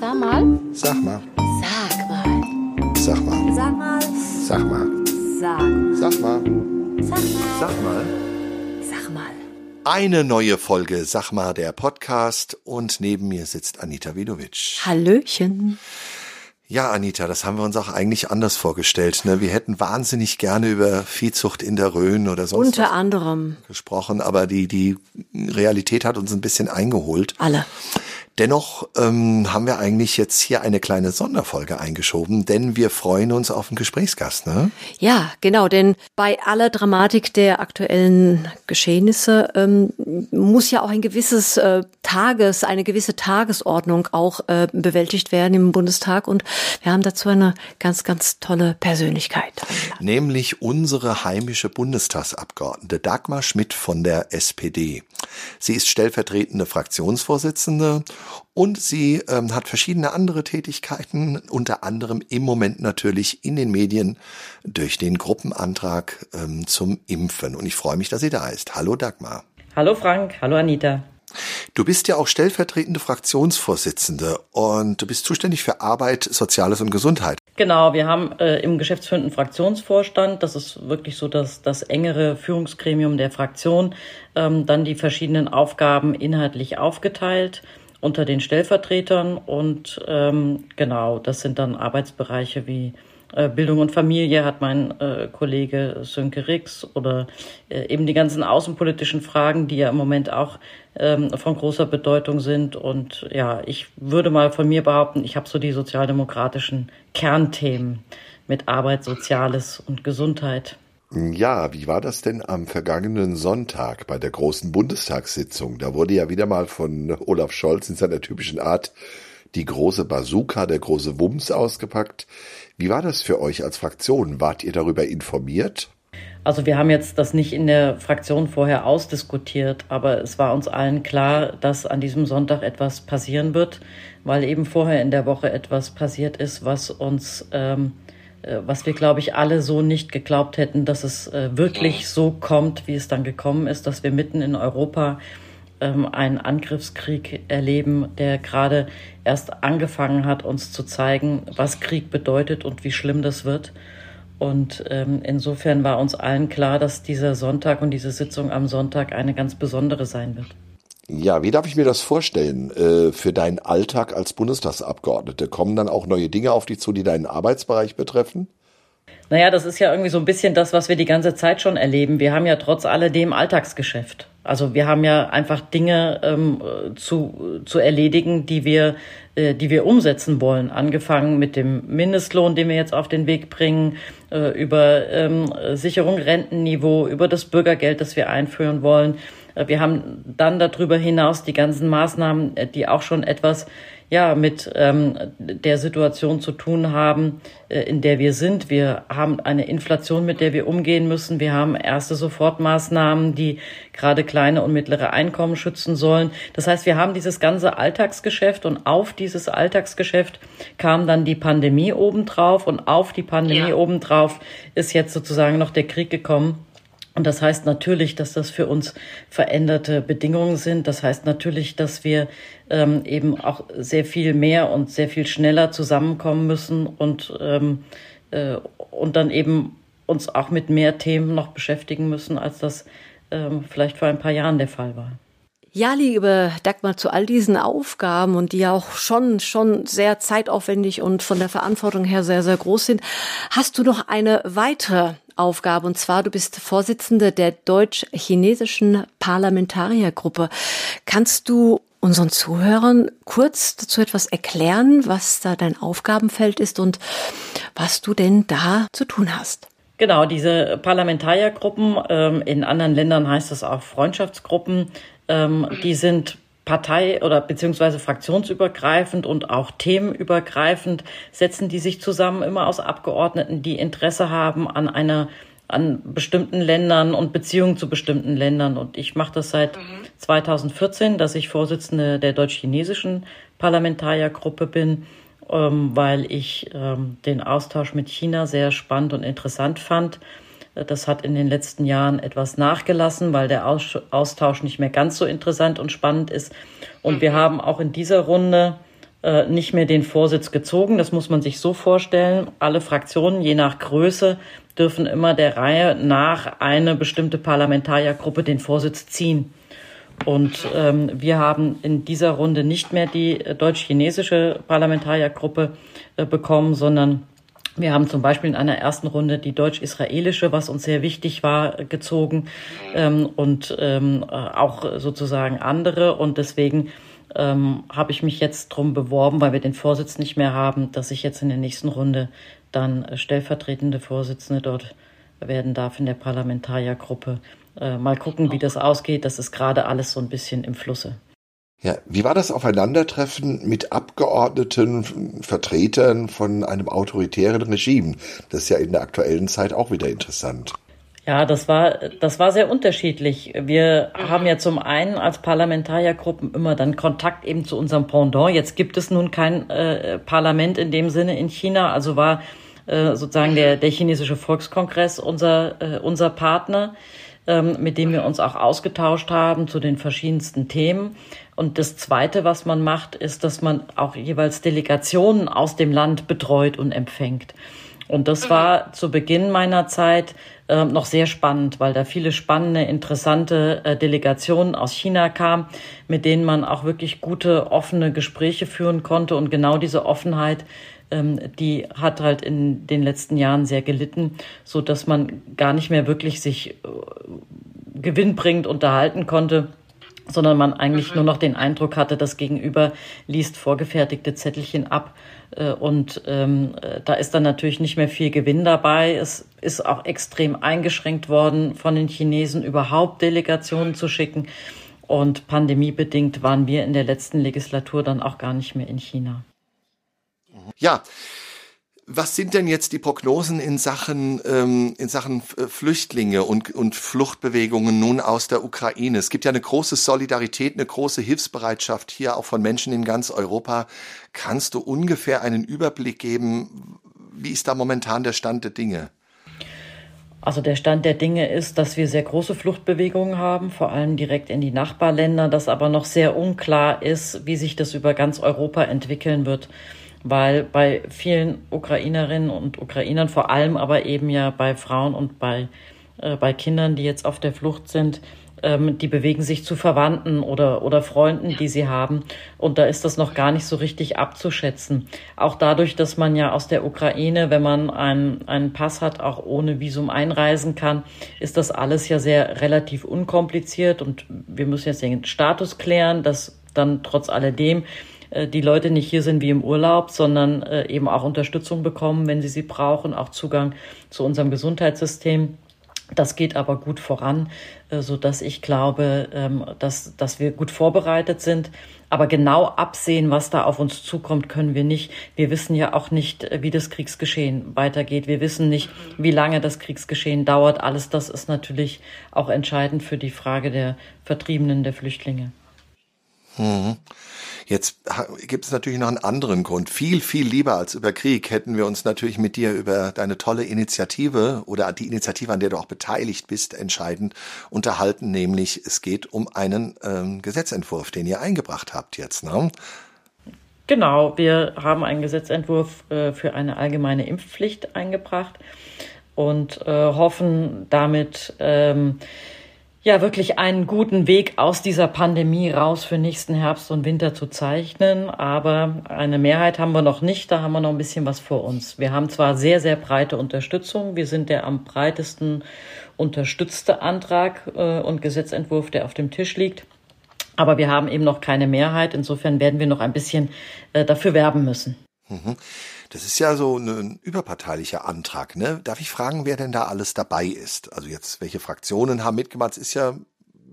Sag mal. Sag mal. Sag mal. Sag mal. Sag mal. Sag mal. Sag. Sag mal. Sag mal. Sag mal. Sag mal. Eine neue Folge Sag mal der Podcast und neben mir sitzt Anita Vidovic. Hallöchen. Ja, Anita, das haben wir uns auch eigentlich anders vorgestellt. Ne? Wir hätten wahnsinnig gerne über Viehzucht in der Rhön oder sonst Unter was anderem gesprochen, aber die, die Realität hat uns ein bisschen eingeholt. alle. Dennoch ähm, haben wir eigentlich jetzt hier eine kleine Sonderfolge eingeschoben, denn wir freuen uns auf einen Gesprächsgast. Ne? Ja, genau, denn bei aller Dramatik der aktuellen Geschehnisse ähm, muss ja auch ein gewisses äh, Tages, eine gewisse Tagesordnung auch äh, bewältigt werden im Bundestag und wir haben dazu eine ganz, ganz tolle Persönlichkeit. Nämlich unsere heimische Bundestagsabgeordnete Dagmar Schmidt von der SPD. Sie ist stellvertretende Fraktionsvorsitzende und sie ähm, hat verschiedene andere Tätigkeiten, unter anderem im Moment natürlich in den Medien durch den Gruppenantrag ähm, zum Impfen. Und ich freue mich, dass sie da ist. Hallo Dagmar. Hallo Frank, hallo Anita. Du bist ja auch stellvertretende Fraktionsvorsitzende und du bist zuständig für Arbeit, Soziales und Gesundheit. Genau, wir haben äh, im geschäftsführenden Fraktionsvorstand, das ist wirklich so das, das engere Führungsgremium der Fraktion, ähm, dann die verschiedenen Aufgaben inhaltlich aufgeteilt unter den Stellvertretern und ähm, genau, das sind dann Arbeitsbereiche wie Bildung und Familie hat mein äh, Kollege Sönke Rix oder äh, eben die ganzen außenpolitischen Fragen, die ja im Moment auch ähm, von großer Bedeutung sind. Und ja, ich würde mal von mir behaupten, ich habe so die sozialdemokratischen Kernthemen mit Arbeit, Soziales und Gesundheit. Ja, wie war das denn am vergangenen Sonntag bei der großen Bundestagssitzung? Da wurde ja wieder mal von Olaf Scholz in seiner typischen Art die große Bazooka, der große Wumms ausgepackt. Wie war das für euch als Fraktion? Wart ihr darüber informiert? Also wir haben jetzt das nicht in der Fraktion vorher ausdiskutiert, aber es war uns allen klar, dass an diesem Sonntag etwas passieren wird, weil eben vorher in der Woche etwas passiert ist, was uns, ähm, äh, was wir glaube ich alle so nicht geglaubt hätten, dass es äh, wirklich so kommt, wie es dann gekommen ist, dass wir mitten in Europa ähm, einen Angriffskrieg erleben, der gerade erst angefangen hat, uns zu zeigen, was Krieg bedeutet und wie schlimm das wird. Und ähm, insofern war uns allen klar, dass dieser Sonntag und diese Sitzung am Sonntag eine ganz besondere sein wird. Ja, wie darf ich mir das vorstellen äh, für deinen Alltag als Bundestagsabgeordnete? Kommen dann auch neue Dinge auf dich zu, die deinen Arbeitsbereich betreffen? Naja, das ist ja irgendwie so ein bisschen das, was wir die ganze Zeit schon erleben. Wir haben ja trotz alledem Alltagsgeschäft. Also wir haben ja einfach Dinge ähm, zu, zu erledigen, die wir, äh, die wir umsetzen wollen. Angefangen mit dem Mindestlohn, den wir jetzt auf den Weg bringen, äh, über ähm, Sicherung Rentenniveau, über das Bürgergeld, das wir einführen wollen. Äh, wir haben dann darüber hinaus die ganzen Maßnahmen, äh, die auch schon etwas ja, mit ähm, der Situation zu tun haben, äh, in der wir sind. Wir haben eine Inflation, mit der wir umgehen müssen. Wir haben erste Sofortmaßnahmen, die gerade kleine und mittlere Einkommen schützen sollen. Das heißt, wir haben dieses ganze Alltagsgeschäft und auf dieses Alltagsgeschäft kam dann die Pandemie obendrauf und auf die Pandemie ja. obendrauf ist jetzt sozusagen noch der Krieg gekommen. Und das heißt natürlich, dass das für uns veränderte Bedingungen sind. Das heißt natürlich, dass wir ähm, eben auch sehr viel mehr und sehr viel schneller zusammenkommen müssen und, ähm, äh, und dann eben uns auch mit mehr Themen noch beschäftigen müssen, als das ähm, vielleicht vor ein paar Jahren der Fall war. Ja, liebe Dagmar, zu all diesen Aufgaben und die ja auch schon, schon sehr zeitaufwendig und von der Verantwortung her sehr, sehr groß sind, hast du noch eine weitere Aufgabe. Und zwar, du bist Vorsitzende der deutsch-chinesischen Parlamentariergruppe. Kannst du unseren Zuhörern kurz dazu etwas erklären, was da dein Aufgabenfeld ist und was du denn da zu tun hast? Genau, diese Parlamentariergruppen, ähm, in anderen Ländern heißt es auch Freundschaftsgruppen, ähm, die sind partei- oder beziehungsweise fraktionsübergreifend und auch themenübergreifend setzen die sich zusammen immer aus Abgeordneten, die Interesse haben an einer an bestimmten Ländern und Beziehungen zu bestimmten Ländern. Und ich mache das seit mhm. 2014, dass ich Vorsitzende der deutsch-chinesischen Parlamentariergruppe bin, weil ich ähm, den Austausch mit China sehr spannend und interessant fand das hat in den letzten Jahren etwas nachgelassen, weil der Austausch nicht mehr ganz so interessant und spannend ist. Und wir mhm. haben auch in dieser Runde äh, nicht mehr den Vorsitz gezogen. Das muss man sich so vorstellen. Alle Fraktionen, je nach Größe, dürfen immer der Reihe nach eine bestimmte Parlamentariergruppe den Vorsitz ziehen. Und ähm, wir haben in dieser Runde nicht mehr die äh, deutsch-chinesische Parlamentariergruppe äh, bekommen, sondern wir haben zum Beispiel in einer ersten Runde die deutsch-israelische, was uns sehr wichtig war, gezogen ähm, und ähm, auch sozusagen andere. Und deswegen ähm, habe ich mich jetzt drum beworben, weil wir den Vorsitz nicht mehr haben, dass ich jetzt in der nächsten Runde dann stellvertretende Vorsitzende dort werden darf in der Parlamentariergruppe. Äh, mal gucken, wie das ausgeht. Das ist gerade alles so ein bisschen im Flusse. Ja, wie war das Aufeinandertreffen mit Abgeordneten, Vertretern von einem autoritären Regime? Das ist ja in der aktuellen Zeit auch wieder interessant. Ja, das war, das war sehr unterschiedlich. Wir haben ja zum einen als Parlamentariergruppen immer dann Kontakt eben zu unserem Pendant. Jetzt gibt es nun kein äh, Parlament in dem Sinne in China, also war äh, sozusagen der, der chinesische Volkskongress unser, äh, unser Partner, mit dem wir uns auch ausgetauscht haben zu den verschiedensten Themen. Und das Zweite, was man macht, ist, dass man auch jeweils Delegationen aus dem Land betreut und empfängt. Und das mhm. war zu Beginn meiner Zeit äh, noch sehr spannend, weil da viele spannende, interessante äh, Delegationen aus China kamen, mit denen man auch wirklich gute, offene Gespräche führen konnte. Und genau diese Offenheit, ähm, die hat halt in den letzten Jahren sehr gelitten, so dass man gar nicht mehr wirklich sich äh, gewinnbringend unterhalten konnte sondern man eigentlich mhm. nur noch den Eindruck hatte, das Gegenüber liest vorgefertigte Zettelchen ab. Äh, und ähm, äh, da ist dann natürlich nicht mehr viel Gewinn dabei. Es ist auch extrem eingeschränkt worden, von den Chinesen überhaupt Delegationen zu schicken. Und pandemiebedingt waren wir in der letzten Legislatur dann auch gar nicht mehr in China. Ja, was sind denn jetzt die Prognosen in Sachen, ähm, in Sachen äh, Flüchtlinge und, und Fluchtbewegungen nun aus der Ukraine? Es gibt ja eine große Solidarität, eine große Hilfsbereitschaft hier auch von Menschen in ganz Europa. Kannst du ungefähr einen Überblick geben? Wie ist da momentan der Stand der Dinge? Also der Stand der Dinge ist, dass wir sehr große Fluchtbewegungen haben, vor allem direkt in die Nachbarländer, dass aber noch sehr unklar ist, wie sich das über ganz Europa entwickeln wird weil bei vielen Ukrainerinnen und Ukrainern, vor allem aber eben ja bei Frauen und bei, äh, bei Kindern, die jetzt auf der Flucht sind, ähm, die bewegen sich zu Verwandten oder, oder Freunden, die sie haben. Und da ist das noch gar nicht so richtig abzuschätzen. Auch dadurch, dass man ja aus der Ukraine, wenn man einen, einen Pass hat, auch ohne Visum einreisen kann, ist das alles ja sehr relativ unkompliziert. Und wir müssen jetzt den Status klären, dass dann trotz alledem die Leute nicht hier sind wie im Urlaub, sondern äh, eben auch Unterstützung bekommen, wenn sie sie brauchen, auch Zugang zu unserem Gesundheitssystem. Das geht aber gut voran, äh, so dass ich glaube, ähm, dass, dass wir gut vorbereitet sind. Aber genau absehen, was da auf uns zukommt, können wir nicht. Wir wissen ja auch nicht, wie das Kriegsgeschehen weitergeht. Wir wissen nicht, wie lange das Kriegsgeschehen dauert. Alles das ist natürlich auch entscheidend für die Frage der Vertriebenen, der Flüchtlinge. Mhm. Jetzt gibt es natürlich noch einen anderen Grund. Viel, viel lieber als über Krieg hätten wir uns natürlich mit dir über deine tolle Initiative oder die Initiative, an der du auch beteiligt bist, entscheidend unterhalten. Nämlich es geht um einen ähm, Gesetzentwurf, den ihr eingebracht habt jetzt. Ne? Genau, wir haben einen Gesetzentwurf äh, für eine allgemeine Impfpflicht eingebracht und äh, hoffen damit, ähm, ja wirklich einen guten Weg aus dieser Pandemie raus für nächsten Herbst und Winter zu zeichnen. Aber eine Mehrheit haben wir noch nicht, da haben wir noch ein bisschen was vor uns. Wir haben zwar sehr, sehr breite Unterstützung. Wir sind der am breitesten unterstützte Antrag äh, und Gesetzentwurf, der auf dem Tisch liegt. Aber wir haben eben noch keine Mehrheit. Insofern werden wir noch ein bisschen äh, dafür werben müssen. Mhm. Das ist ja so ein überparteilicher Antrag. Ne? Darf ich fragen, wer denn da alles dabei ist? Also jetzt, welche Fraktionen haben mitgemacht? Es ist ja,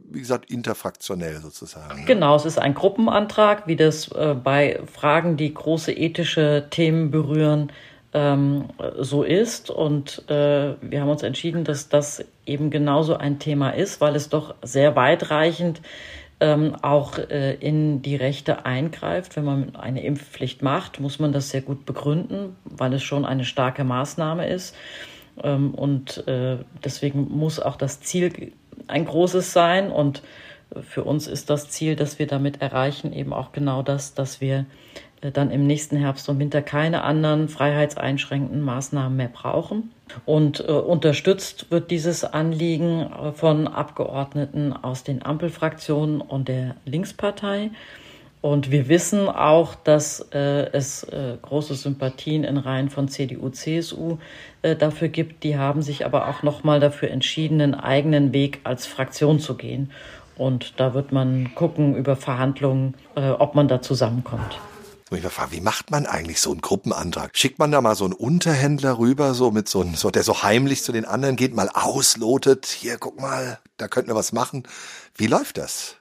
wie gesagt, interfraktionell sozusagen. Ne? Genau, es ist ein Gruppenantrag, wie das äh, bei Fragen, die große ethische Themen berühren, ähm, so ist. Und äh, wir haben uns entschieden, dass das eben genauso ein Thema ist, weil es doch sehr weitreichend ähm, auch äh, in die Rechte eingreift. Wenn man eine Impfpflicht macht, muss man das sehr gut begründen, weil es schon eine starke Maßnahme ist. Ähm, und äh, deswegen muss auch das Ziel ein großes sein. Und für uns ist das Ziel, dass wir damit erreichen, eben auch genau das, dass wir äh, dann im nächsten Herbst und Winter keine anderen freiheitseinschränkenden Maßnahmen mehr brauchen. Und äh, unterstützt wird dieses Anliegen äh, von Abgeordneten aus den Ampelfraktionen und der Linkspartei. Und wir wissen auch, dass äh, es äh, große Sympathien in Reihen von CDU, CSU äh, dafür gibt. Die haben sich aber auch nochmal dafür entschieden, einen eigenen Weg als Fraktion zu gehen. Und da wird man gucken über Verhandlungen, äh, ob man da zusammenkommt. Ich mich fragen, wie macht man eigentlich so einen Gruppenantrag? Schickt man da mal so einen Unterhändler rüber, so mit so einem, so, der so heimlich zu den anderen geht, mal auslotet, hier, guck mal, da könnten wir was machen. Wie läuft das?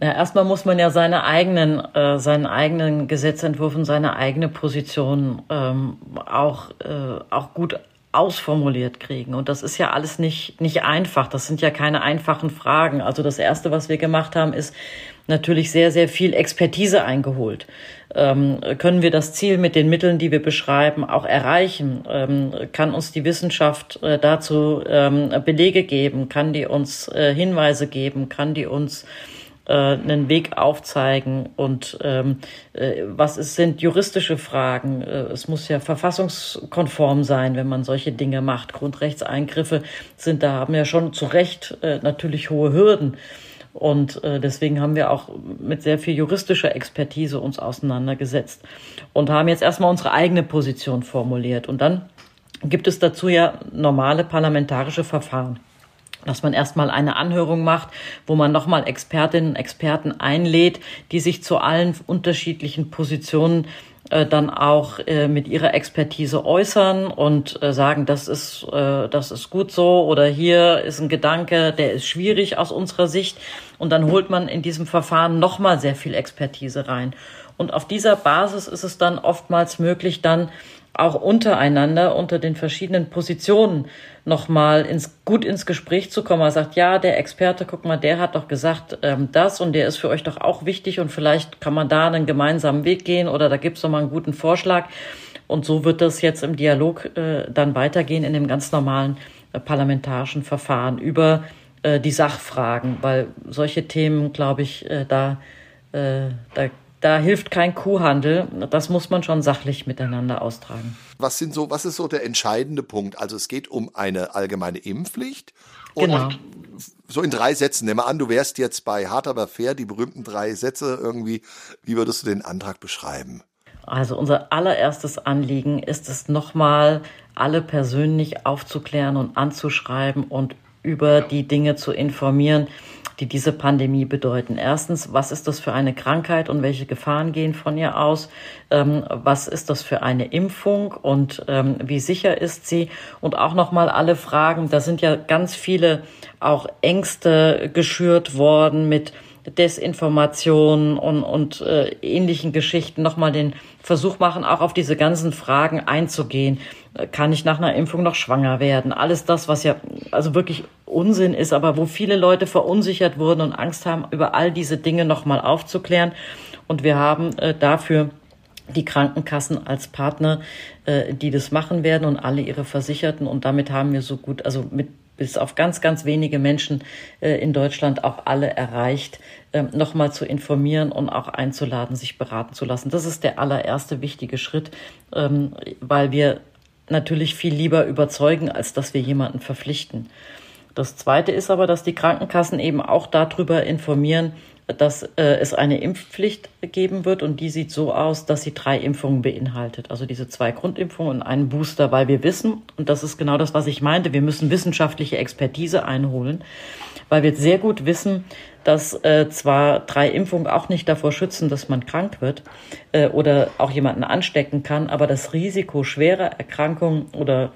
Ja, erstmal muss man ja seine eigenen, äh, seinen eigenen Gesetzentwurf und seine eigene Position ähm, auch, äh, auch gut ausformuliert kriegen. Und das ist ja alles nicht, nicht einfach. Das sind ja keine einfachen Fragen. Also das Erste, was wir gemacht haben, ist natürlich sehr, sehr viel Expertise eingeholt. Ähm, können wir das Ziel mit den Mitteln, die wir beschreiben, auch erreichen? Ähm, kann uns die Wissenschaft äh, dazu ähm, Belege geben? Kann die uns äh, Hinweise geben? Kann die uns äh, einen Weg aufzeigen und ähm, äh, was ist, sind juristische Fragen. Äh, es muss ja verfassungskonform sein, wenn man solche Dinge macht. Grundrechtseingriffe sind da, haben ja schon zu Recht äh, natürlich hohe Hürden. Und äh, deswegen haben wir auch mit sehr viel juristischer Expertise uns auseinandergesetzt und haben jetzt erstmal unsere eigene Position formuliert. Und dann gibt es dazu ja normale parlamentarische Verfahren dass man erstmal eine Anhörung macht, wo man nochmal Expertinnen und Experten einlädt, die sich zu allen unterschiedlichen Positionen äh, dann auch äh, mit ihrer Expertise äußern und äh, sagen, das ist, äh, das ist gut so oder hier ist ein Gedanke, der ist schwierig aus unserer Sicht. Und dann holt man in diesem Verfahren nochmal sehr viel Expertise rein. Und auf dieser Basis ist es dann oftmals möglich, dann auch untereinander, unter den verschiedenen Positionen nochmal ins, gut ins Gespräch zu kommen. Er sagt, ja, der Experte, guck mal, der hat doch gesagt ähm, das und der ist für euch doch auch wichtig und vielleicht kann man da einen gemeinsamen Weg gehen oder da gibt's doch mal einen guten Vorschlag. Und so wird das jetzt im Dialog äh, dann weitergehen in dem ganz normalen äh, parlamentarischen Verfahren über äh, die Sachfragen, weil solche Themen, glaube ich, äh, da, äh, da da hilft kein Kuhhandel. Das muss man schon sachlich miteinander austragen. Was sind so, was ist so der entscheidende Punkt? Also es geht um eine allgemeine Impfpflicht. genau. So in drei Sätzen. Nimm mal an, du wärst jetzt bei Hart aber fair, die berühmten drei Sätze irgendwie. Wie würdest du den Antrag beschreiben? Also unser allererstes Anliegen ist es nochmal, alle persönlich aufzuklären und anzuschreiben und über die Dinge zu informieren, die diese Pandemie bedeuten. Erstens, was ist das für eine Krankheit und welche Gefahren gehen von ihr aus? Ähm, was ist das für eine Impfung und ähm, wie sicher ist sie? Und auch nochmal alle Fragen, da sind ja ganz viele auch Ängste geschürt worden mit Desinformation und, und äh, ähnlichen Geschichten nochmal den Versuch machen, auch auf diese ganzen Fragen einzugehen. Äh, kann ich nach einer Impfung noch schwanger werden? Alles das, was ja also wirklich Unsinn ist, aber wo viele Leute verunsichert wurden und Angst haben, über all diese Dinge nochmal aufzuklären. Und wir haben äh, dafür die Krankenkassen als Partner, äh, die das machen werden und alle ihre Versicherten. Und damit haben wir so gut, also mit bis auf ganz, ganz wenige Menschen äh, in Deutschland auch alle erreicht, ähm, nochmal zu informieren und auch einzuladen, sich beraten zu lassen. Das ist der allererste wichtige Schritt, ähm, weil wir natürlich viel lieber überzeugen, als dass wir jemanden verpflichten. Das Zweite ist aber, dass die Krankenkassen eben auch darüber informieren, dass äh, es eine Impfpflicht geben wird und die sieht so aus, dass sie drei Impfungen beinhaltet. Also diese zwei Grundimpfungen und einen Booster, weil wir wissen, und das ist genau das, was ich meinte, wir müssen wissenschaftliche Expertise einholen, weil wir sehr gut wissen, dass äh, zwar drei Impfungen auch nicht davor schützen, dass man krank wird äh, oder auch jemanden anstecken kann, aber das Risiko schwerer Erkrankungen oder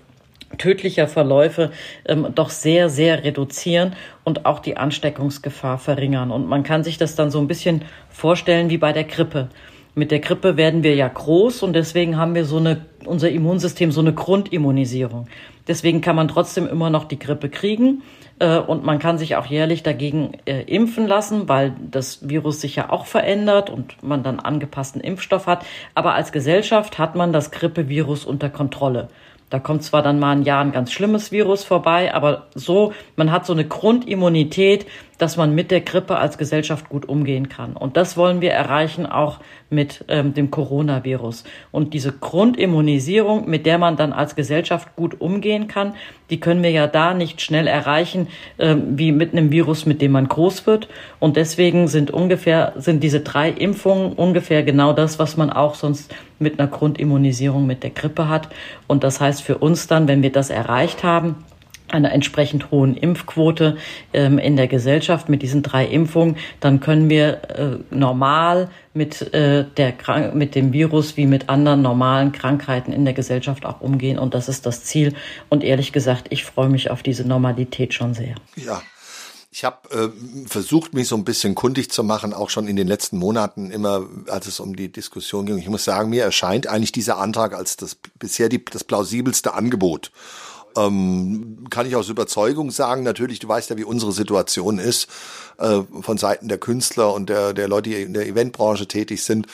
tödlicher Verläufe ähm, doch sehr, sehr reduzieren und auch die Ansteckungsgefahr verringern. Und man kann sich das dann so ein bisschen vorstellen wie bei der Grippe. Mit der Grippe werden wir ja groß und deswegen haben wir so eine, unser Immunsystem so eine Grundimmunisierung. Deswegen kann man trotzdem immer noch die Grippe kriegen äh, und man kann sich auch jährlich dagegen äh, impfen lassen, weil das Virus sich ja auch verändert und man dann angepassten Impfstoff hat. Aber als Gesellschaft hat man das Grippevirus unter Kontrolle. Da kommt zwar dann mal ein Jahr ein ganz schlimmes Virus vorbei, aber so, man hat so eine Grundimmunität, dass man mit der Grippe als Gesellschaft gut umgehen kann. Und das wollen wir erreichen auch mit ähm, dem Coronavirus. Und diese Grundimmunisierung, mit der man dann als Gesellschaft gut umgehen kann, die können wir ja da nicht schnell erreichen, ähm, wie mit einem Virus, mit dem man groß wird. Und deswegen sind ungefähr, sind diese drei Impfungen ungefähr genau das, was man auch sonst mit einer Grundimmunisierung mit der Grippe hat. Und das heißt für uns dann, wenn wir das erreicht haben, einer entsprechend hohen Impfquote ähm, in der Gesellschaft mit diesen drei Impfungen, dann können wir äh, normal mit, äh, der, mit dem Virus wie mit anderen normalen Krankheiten in der Gesellschaft auch umgehen. Und das ist das Ziel. Und ehrlich gesagt, ich freue mich auf diese Normalität schon sehr. Ja. Ich habe äh, versucht, mich so ein bisschen kundig zu machen, auch schon in den letzten Monaten, immer als es um die Diskussion ging. Ich muss sagen, mir erscheint eigentlich dieser Antrag als das bisher die, das plausibelste Angebot. Ähm, kann ich aus Überzeugung sagen, natürlich, du weißt ja, wie unsere Situation ist, äh, von Seiten der Künstler und der, der Leute, die in der Eventbranche tätig sind.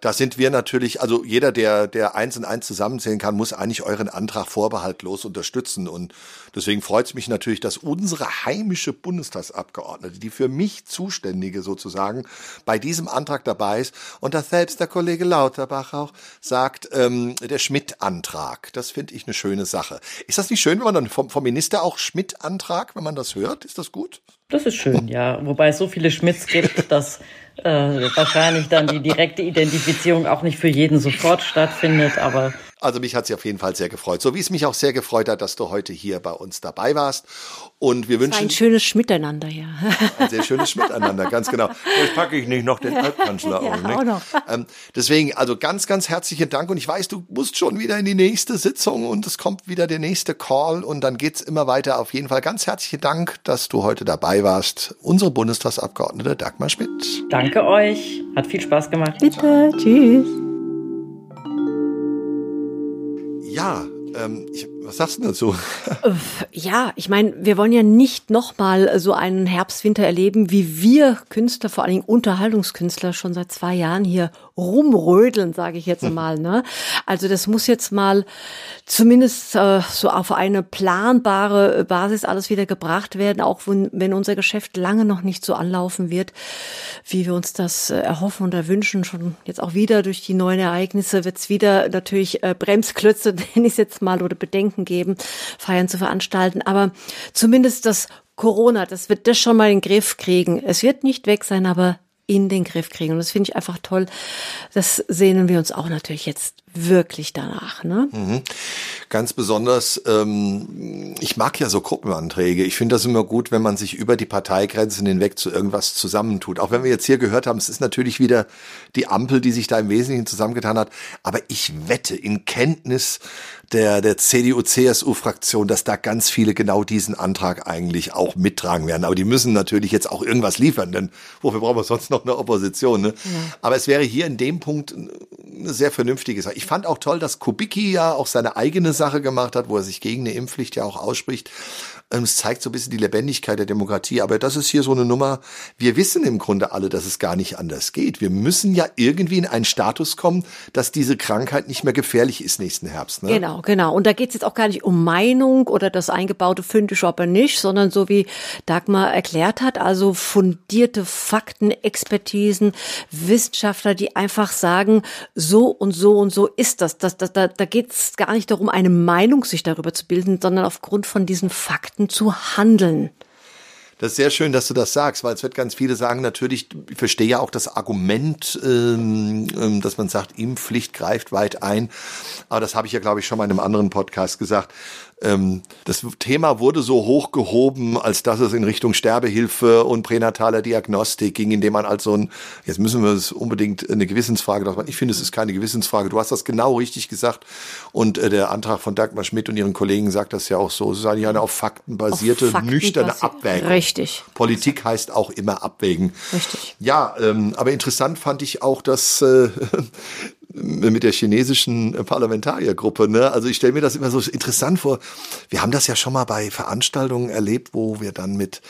Da sind wir natürlich, also jeder, der, der eins und eins zusammenzählen kann, muss eigentlich euren Antrag vorbehaltlos unterstützen. Und deswegen freut es mich natürlich, dass unsere heimische Bundestagsabgeordnete, die für mich Zuständige sozusagen, bei diesem Antrag dabei ist und dass selbst der Kollege Lauterbach auch sagt, ähm, der Schmidt-Antrag. Das finde ich eine schöne Sache. Ist das nicht schön, wenn man dann vom, vom Minister auch Schmidt-Antrag, wenn man das hört? Ist das gut? Das ist schön, ja. Wobei es so viele Schmidts gibt, dass äh, wahrscheinlich dann die direkte Identifizierung auch nicht für jeden sofort stattfindet, aber also mich hat sie auf jeden Fall sehr gefreut. So wie es mich auch sehr gefreut hat, dass du heute hier bei uns dabei warst. Und wir wünschen. Ein schönes Schmiteinander, ja. Ein sehr schönes Schmiteinander, ganz genau. Jetzt packe ich nicht noch den Altkanzler ja, auf. Nicht? Auch noch. Ähm, deswegen, also ganz, ganz herzlichen Dank. Und ich weiß, du musst schon wieder in die nächste Sitzung und es kommt wieder der nächste Call und dann geht's immer weiter. Auf jeden Fall ganz herzlichen Dank, dass du heute dabei warst. Unsere Bundestagsabgeordnete Dagmar Schmidt. Danke euch. Hat viel Spaß gemacht. Bitte. Ciao. Tschüss. Ja, ähm, ich, was sagst du dazu? Ja, ich meine, wir wollen ja nicht nochmal so einen Herbst-Winter erleben, wie wir Künstler, vor allen Dingen Unterhaltungskünstler, schon seit zwei Jahren hier rumrödeln, sage ich jetzt mal. Ne? Also das muss jetzt mal zumindest äh, so auf eine planbare Basis alles wieder gebracht werden, auch wenn, wenn unser Geschäft lange noch nicht so anlaufen wird, wie wir uns das äh, erhoffen und erwünschen. Schon jetzt auch wieder durch die neuen Ereignisse wird es wieder natürlich äh, Bremsklötze, nenne ich es jetzt mal, oder Bedenken geben, Feiern zu veranstalten. Aber zumindest das Corona, das wird das schon mal in den Griff kriegen. Es wird nicht weg sein, aber in den Griff kriegen. Und das finde ich einfach toll. Das sehnen wir uns auch natürlich jetzt wirklich danach. Ne? Mhm. Ganz besonders, ähm, ich mag ja so Gruppenanträge. Ich finde das immer gut, wenn man sich über die Parteigrenzen hinweg zu irgendwas zusammentut. Auch wenn wir jetzt hier gehört haben, es ist natürlich wieder die Ampel, die sich da im Wesentlichen zusammengetan hat. Aber ich wette in Kenntnis der, der CDU-CSU-Fraktion, dass da ganz viele genau diesen Antrag eigentlich auch mittragen werden. Aber die müssen natürlich jetzt auch irgendwas liefern, denn wofür brauchen wir sonst noch eine Opposition? Ne? Ja. Aber es wäre hier in dem Punkt eine sehr vernünftige Sache. Ich fand auch toll, dass Kubicki ja auch seine eigene Sache gemacht hat, wo er sich gegen eine Impfpflicht ja auch ausspricht. Ähm, es zeigt so ein bisschen die Lebendigkeit der Demokratie. Aber das ist hier so eine Nummer. Wir wissen im Grunde alle, dass es gar nicht anders geht. Wir müssen ja irgendwie in einen Status kommen, dass diese Krankheit nicht mehr gefährlich ist nächsten Herbst. Ne? Genau, genau. Und da geht es jetzt auch gar nicht um Meinung oder das eingebaute Fündisch aber nicht, sondern so wie Dagmar erklärt hat, also fundierte Fakten, Expertisen, Wissenschaftler, die einfach sagen, so und so und so ist das. das, das da da geht es gar nicht darum, eine Meinung sich darüber zu bilden, sondern aufgrund von diesen Fakten Fakten zu handeln. Das ist sehr schön, dass du das sagst, weil es wird ganz viele sagen, natürlich, ich verstehe ja auch das Argument, ähm, ähm, dass man sagt, Impfpflicht greift weit ein. Aber das habe ich ja, glaube ich, schon mal in einem anderen Podcast gesagt ähm, das Thema wurde so hochgehoben, als dass es in Richtung Sterbehilfe und pränataler Diagnostik ging, indem man als so ein, jetzt müssen wir es unbedingt eine Gewissensfrage, ich finde, es ist keine Gewissensfrage. Du hast das genau richtig gesagt. Und äh, der Antrag von Dagmar Schmidt und ihren Kollegen sagt das ja auch so. Es ist eigentlich eine auf Fakten basierte, auf Fakten nüchterne basiert. Abwägung. Richtig. Politik heißt auch immer abwägen. Richtig. Ja, ähm, aber interessant fand ich auch, dass äh, mit der chinesischen Parlamentariergruppe. Ne? Also ich stelle mir das immer so interessant vor. Wir haben das ja schon mal bei Veranstaltungen erlebt, wo wir dann mit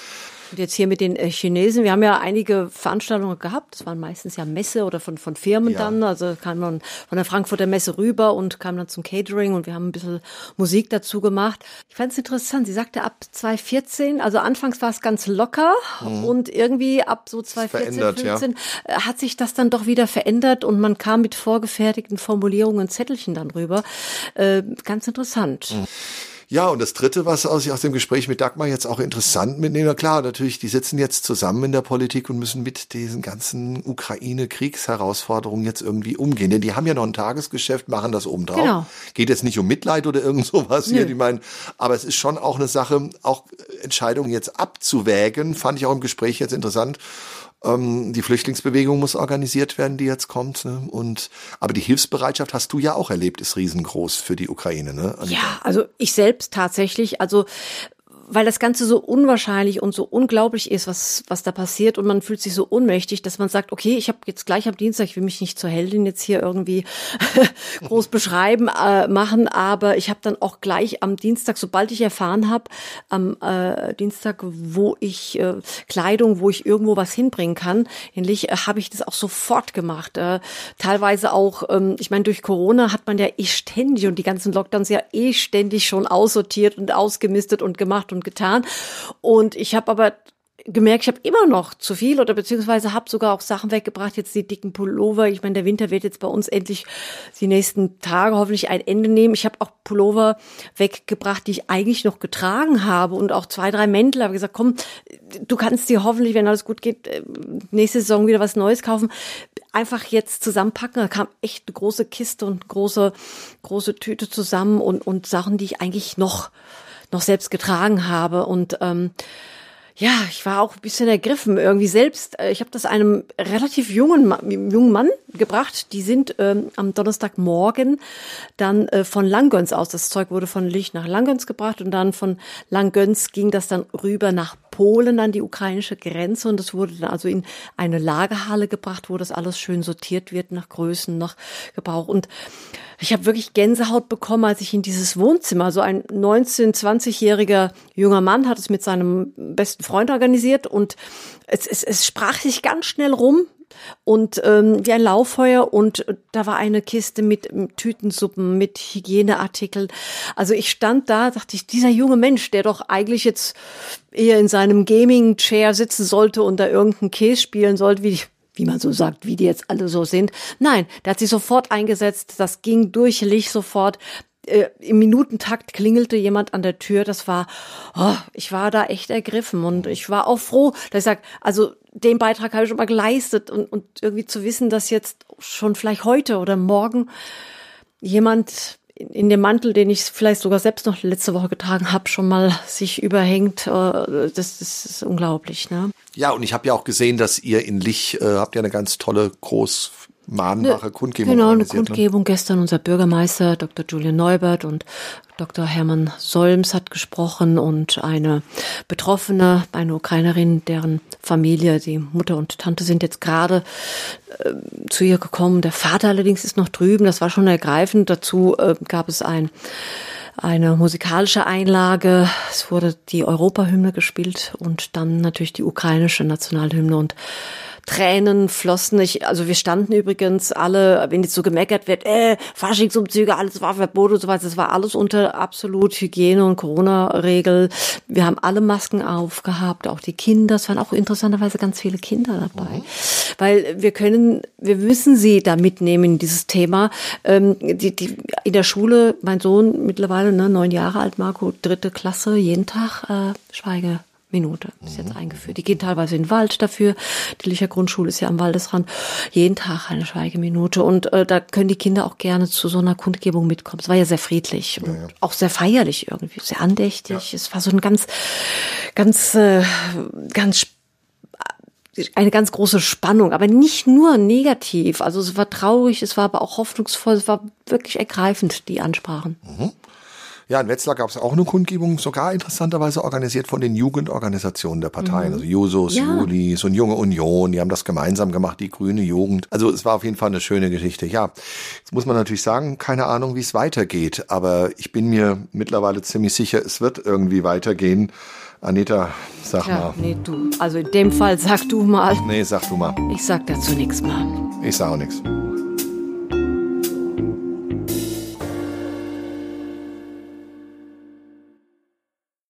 Und jetzt hier mit den äh, Chinesen, wir haben ja einige Veranstaltungen gehabt, das waren meistens ja Messe oder von, von Firmen ja. dann, also kam man von der Frankfurter Messe rüber und kam dann zum Catering und wir haben ein bisschen Musik dazu gemacht. Ich fand es interessant, sie sagte ab 2014, also anfangs war es ganz locker mhm. und irgendwie ab so 2014, 2015 ja. Äh, hat sich das dann doch wieder verändert und man kam mit vorgefertigten Formulierungen, Zettelchen dann rüber. Äh, ganz interessant. Mhm. Ja, und das Dritte, was aus, aus dem Gespräch mit Dagmar jetzt auch interessant mitnehmen, klar, natürlich, die sitzen jetzt zusammen in der Politik und müssen mit diesen ganzen Ukraine-Kriegsherausforderungen jetzt irgendwie umgehen. Denn die haben ja noch ein Tagesgeschäft, machen das obendrauf. Genau. Geht jetzt nicht um Mitleid oder irgend sowas Nö. hier, die meinen, aber es ist schon auch eine Sache, auch Entscheidungen jetzt abzuwägen, fand ich auch im Gespräch jetzt interessant ähm, die Flüchtlingsbewegung muss organisiert werden, die jetzt kommt. Ne? Und aber die Hilfsbereitschaft hast du ja auch erlebt, ist riesengroß für die Ukraine. Ne? Ja, also ich selbst tatsächlich. Also weil das Ganze so unwahrscheinlich und so unglaublich ist, was, was da passiert und man fühlt sich so ohnmächtig, dass man sagt, okay, ich habe jetzt gleich am Dienstag, ich will mich nicht zur Heldin jetzt hier irgendwie groß beschreiben, äh, machen, aber ich habe dann auch gleich am Dienstag, sobald ich erfahren habe, am äh, Dienstag, wo ich äh, Kleidung, wo ich irgendwo was hinbringen kann, ähnlich, äh, habe ich das auch sofort gemacht. Äh, teilweise auch, ähm, ich meine, durch Corona hat man ja eh ständig und die ganzen Lockdowns ja eh ständig schon aussortiert und ausgemistet und gemacht und getan. Und ich habe aber gemerkt, ich habe immer noch zu viel oder beziehungsweise habe sogar auch Sachen weggebracht, jetzt die dicken Pullover. Ich meine, der Winter wird jetzt bei uns endlich die nächsten Tage hoffentlich ein Ende nehmen. Ich habe auch Pullover weggebracht, die ich eigentlich noch getragen habe und auch zwei, drei Mäntel. Habe gesagt, komm, du kannst dir hoffentlich, wenn alles gut geht, äh, nächste Saison wieder was Neues kaufen. Einfach jetzt zusammenpacken. Da kam echt eine große Kiste und große, große Tüte zusammen und, und Sachen, die ich eigentlich noch noch selbst getragen habe. Und ähm, ja, ich war auch ein bisschen ergriffen irgendwie selbst. Äh, ich habe das einem relativ jungen, jungen Mann gebracht. Die sind ähm, am Donnerstagmorgen dann äh, von Langgöns aus. Das Zeug wurde von Licht nach Langgöns gebracht und dann von Langgöns ging das dann rüber nach Polen an die ukrainische Grenze und das wurde dann also in eine Lagerhalle gebracht, wo das alles schön sortiert wird nach Größen, nach Gebrauch. Und ich habe wirklich Gänsehaut bekommen, als ich in dieses Wohnzimmer, so ein 19-, 20-jähriger junger Mann hat es mit seinem besten Freund organisiert und es, es, es sprach sich ganz schnell rum, und ähm, wie ein Lauffeuer und da war eine Kiste mit, mit Tütensuppen, mit Hygieneartikeln. Also ich stand da, dachte ich, dieser junge Mensch, der doch eigentlich jetzt eher in seinem Gaming-Chair sitzen sollte und da irgendeinen Käse spielen sollte, wie wie man so sagt, wie die jetzt alle so sind. Nein, der hat sich sofort eingesetzt, das ging durch Licht sofort. Äh, Im Minutentakt klingelte jemand an der Tür. Das war, oh, ich war da echt ergriffen und ich war auch froh, dass ich sage, also den Beitrag habe ich schon mal geleistet und, und irgendwie zu wissen, dass jetzt schon vielleicht heute oder morgen jemand in dem Mantel, den ich vielleicht sogar selbst noch letzte Woche getragen habe, schon mal sich überhängt. Äh, das, das ist unglaublich. Ne? Ja, und ich habe ja auch gesehen, dass ihr in Lich äh, habt ja eine ganz tolle groß mahnbare Kundgebung. Genau, eine ne? Kundgebung. Ne? Gestern unser Bürgermeister Dr. Julian Neubert und Dr. Hermann Solms hat gesprochen und eine Betroffene, eine Ukrainerin, deren Familie, die Mutter und Tante sind jetzt gerade äh, zu ihr gekommen. Der Vater allerdings ist noch drüben. Das war schon ergreifend. Dazu äh, gab es ein eine musikalische Einlage. Es wurde die Europahymne gespielt und dann natürlich die ukrainische Nationalhymne und Tränen flossen. Ich, also wir standen übrigens alle, wenn jetzt so gemeckert wird, äh, Faschingsumzüge, alles war verboten und so weiter. Das war alles unter absolut Hygiene- und Corona-Regel. Wir haben alle Masken aufgehabt, auch die Kinder. Es waren auch interessanterweise ganz viele Kinder dabei. Mhm. Weil wir können, wir müssen sie da mitnehmen in dieses Thema. Ähm, die, die, in der Schule, mein Sohn mittlerweile, ne, neun Jahre alt, Marco, dritte Klasse, jeden Tag äh, Schweige. Minute ist jetzt mhm. eingeführt. Die gehen teilweise in den Wald dafür. Die Licher Grundschule ist ja am Waldesrand. Jeden Tag eine Schweigeminute. Und äh, da können die Kinder auch gerne zu so einer Kundgebung mitkommen. Es war ja sehr friedlich und ja, ja. auch sehr feierlich irgendwie, sehr andächtig. Ja. Es war so ein ganz, ganz, äh, ganz eine ganz große Spannung, aber nicht nur negativ. Also es war traurig, es war aber auch hoffnungsvoll, es war wirklich ergreifend, die Ansprachen. Mhm. Ja, in Wetzlar gab es auch eine Kundgebung, sogar interessanterweise organisiert von den Jugendorganisationen der Parteien, mhm. also Jusos, ja. Julis und Junge Union, die haben das gemeinsam gemacht, die grüne Jugend. Also es war auf jeden Fall eine schöne Geschichte. Ja, jetzt muss man natürlich sagen, keine Ahnung, wie es weitergeht, aber ich bin mir mittlerweile ziemlich sicher, es wird irgendwie weitergehen. Anita, sag Ja, mal. nee, du. Also in dem Fall sag du mal. Nee, sag du mal. Ich sag dazu nichts mal. Ich sag auch nichts.